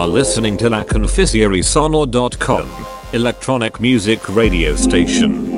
Are listening to La Sonor.com, electronic music radio station.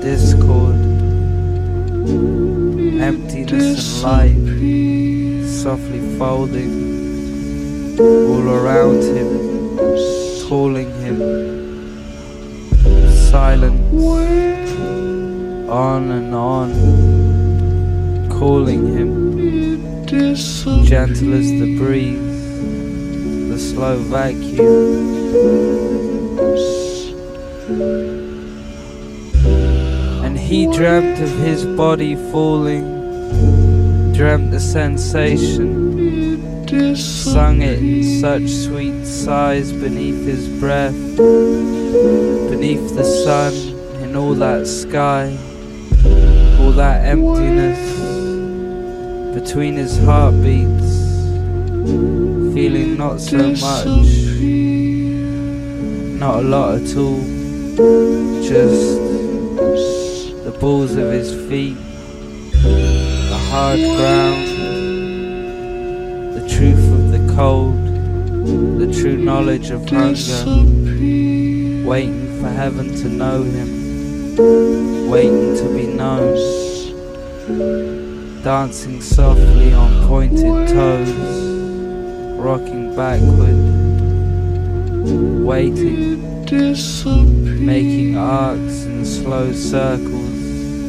this cold, emptiness and light softly folding all around him, calling him. Silence, on and on, calling him. Gentle as the breeze, the slow vacuum body falling, dreamt the sensation, sung it in such sweet sighs beneath his breath, beneath the sun, in all that sky, all that emptiness, between his heartbeats, feeling not so much, not a lot at all, just balls of his feet, the hard ground, the truth of the cold, the true knowledge of hunger, waiting for heaven to know him, waiting to be known, dancing softly on pointed toes, rocking backward, waiting, making arcs in slow circles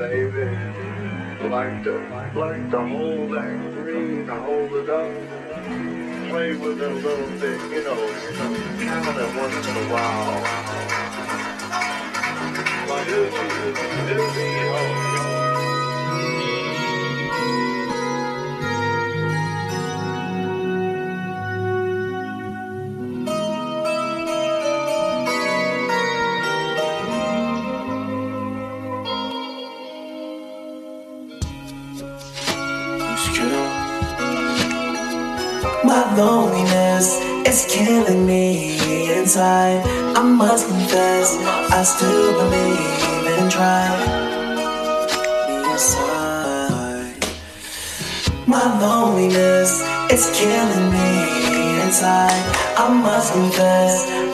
baby. Like to, like to hold that green, hold it up. Play with it a little bit, you know, count it once in a while. Like, it'll be, it'll be, oh,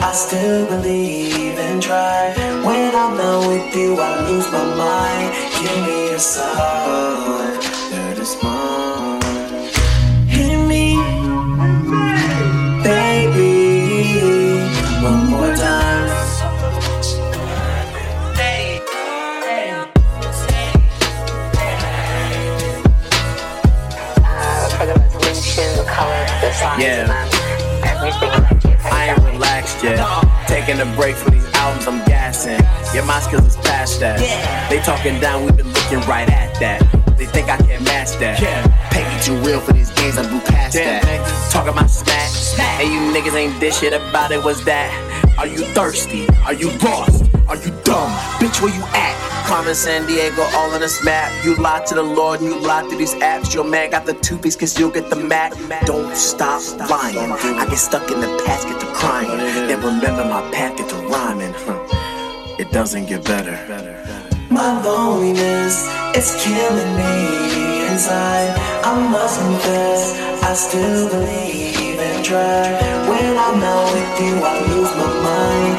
I still believe and try. When I'm not with you, I lose my mind. Give me a sign Taking a break for these albums, I'm gassing. Yeah, my skills is past that. They talking down, we been looking right at that. They think I can't match that. Yeah. Pay me too real for these games, I blew past that. Talking about smack. And you niggas ain't dish shit about it, what's that? Are you thirsty? Are you lost? Are you dumb? Bitch, where you at? Carmen Sandiego, all on this map. You lie to the Lord, you lie to these apps. Your man got the two piece, cause you'll get the Mac. Don't stop lying. I get stuck in the past, get to crying. Then remember my path, get to rhyming. It doesn't get better. My loneliness is killing me inside. I must confess, I still believe and try. When I'm not with you, I lose my mind.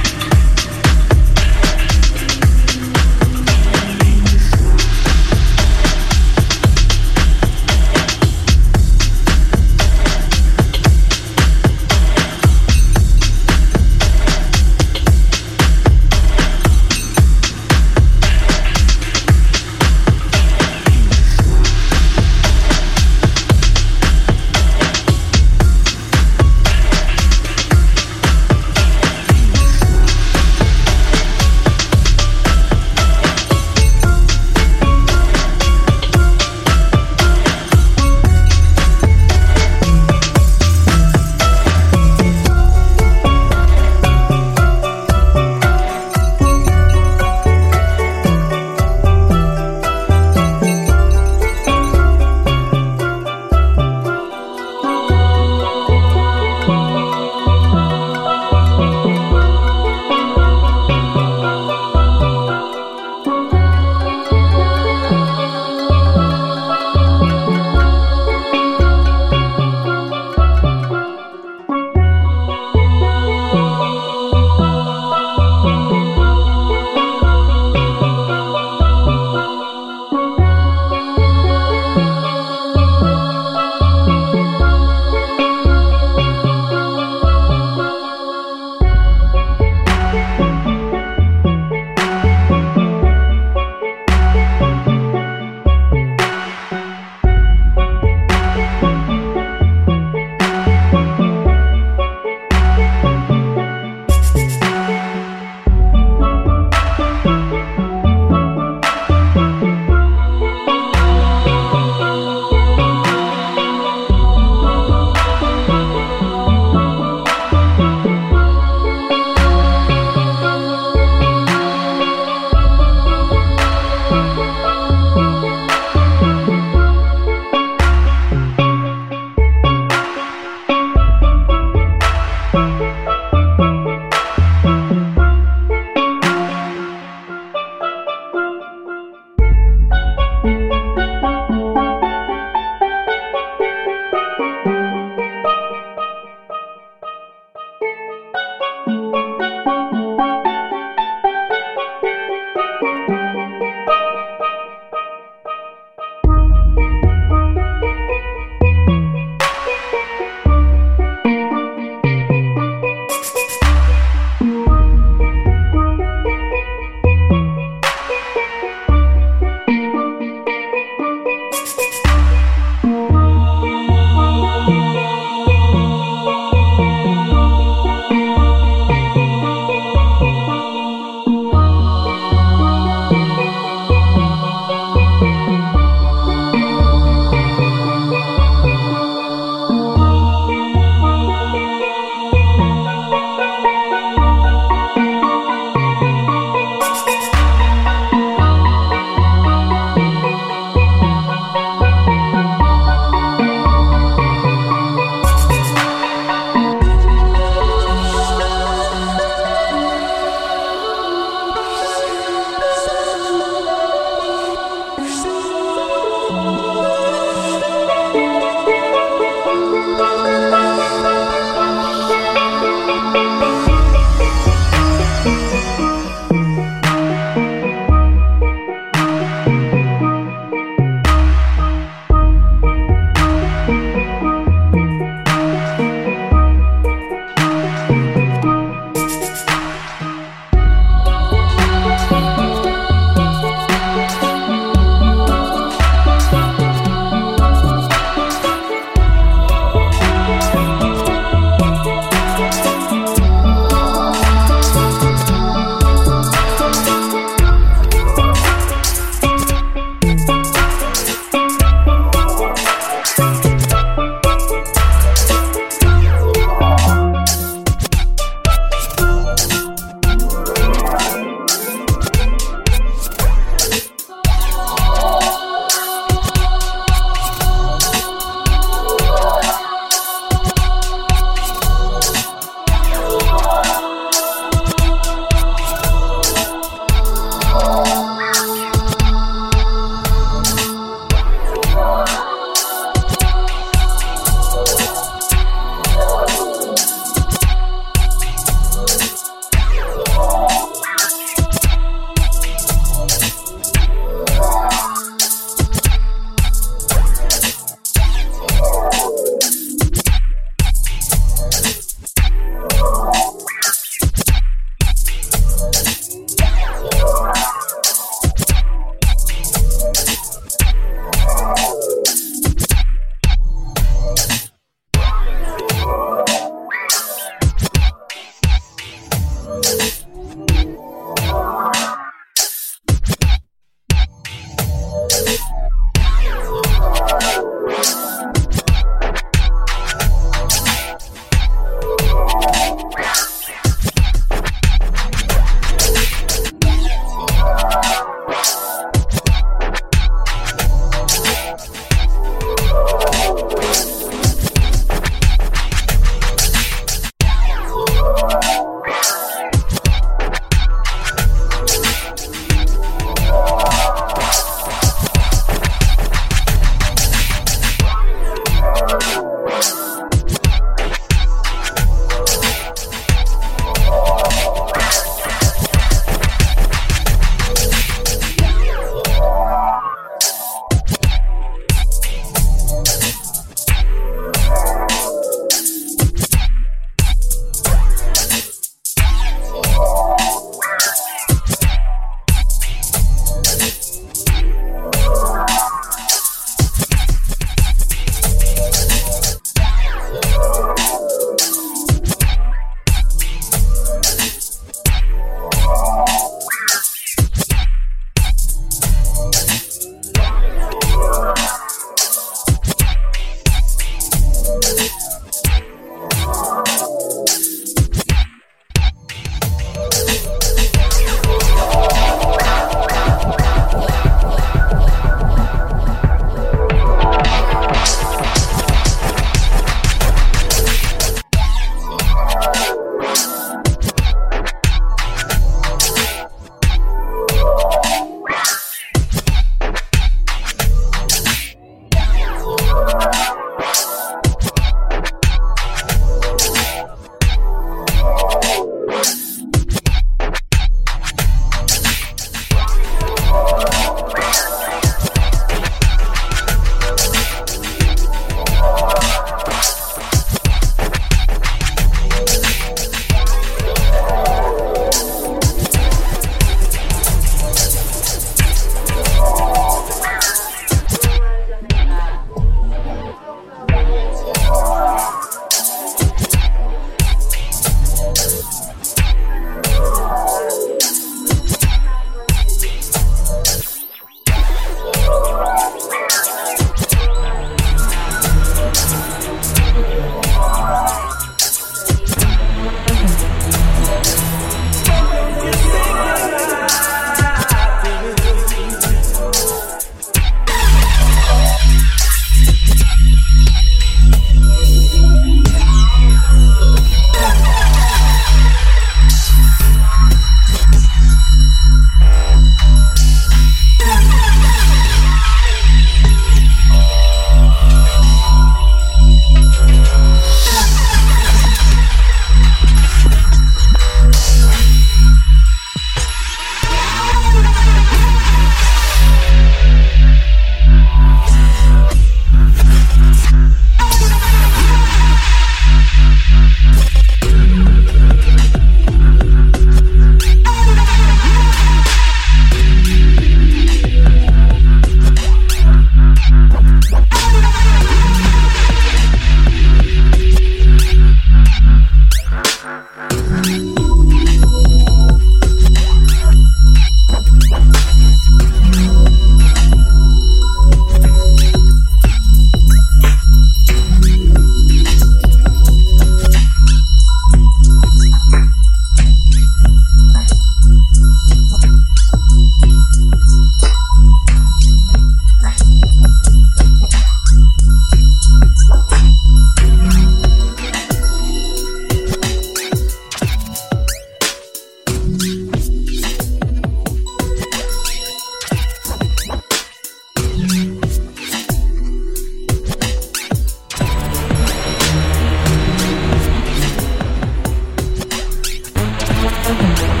Urban.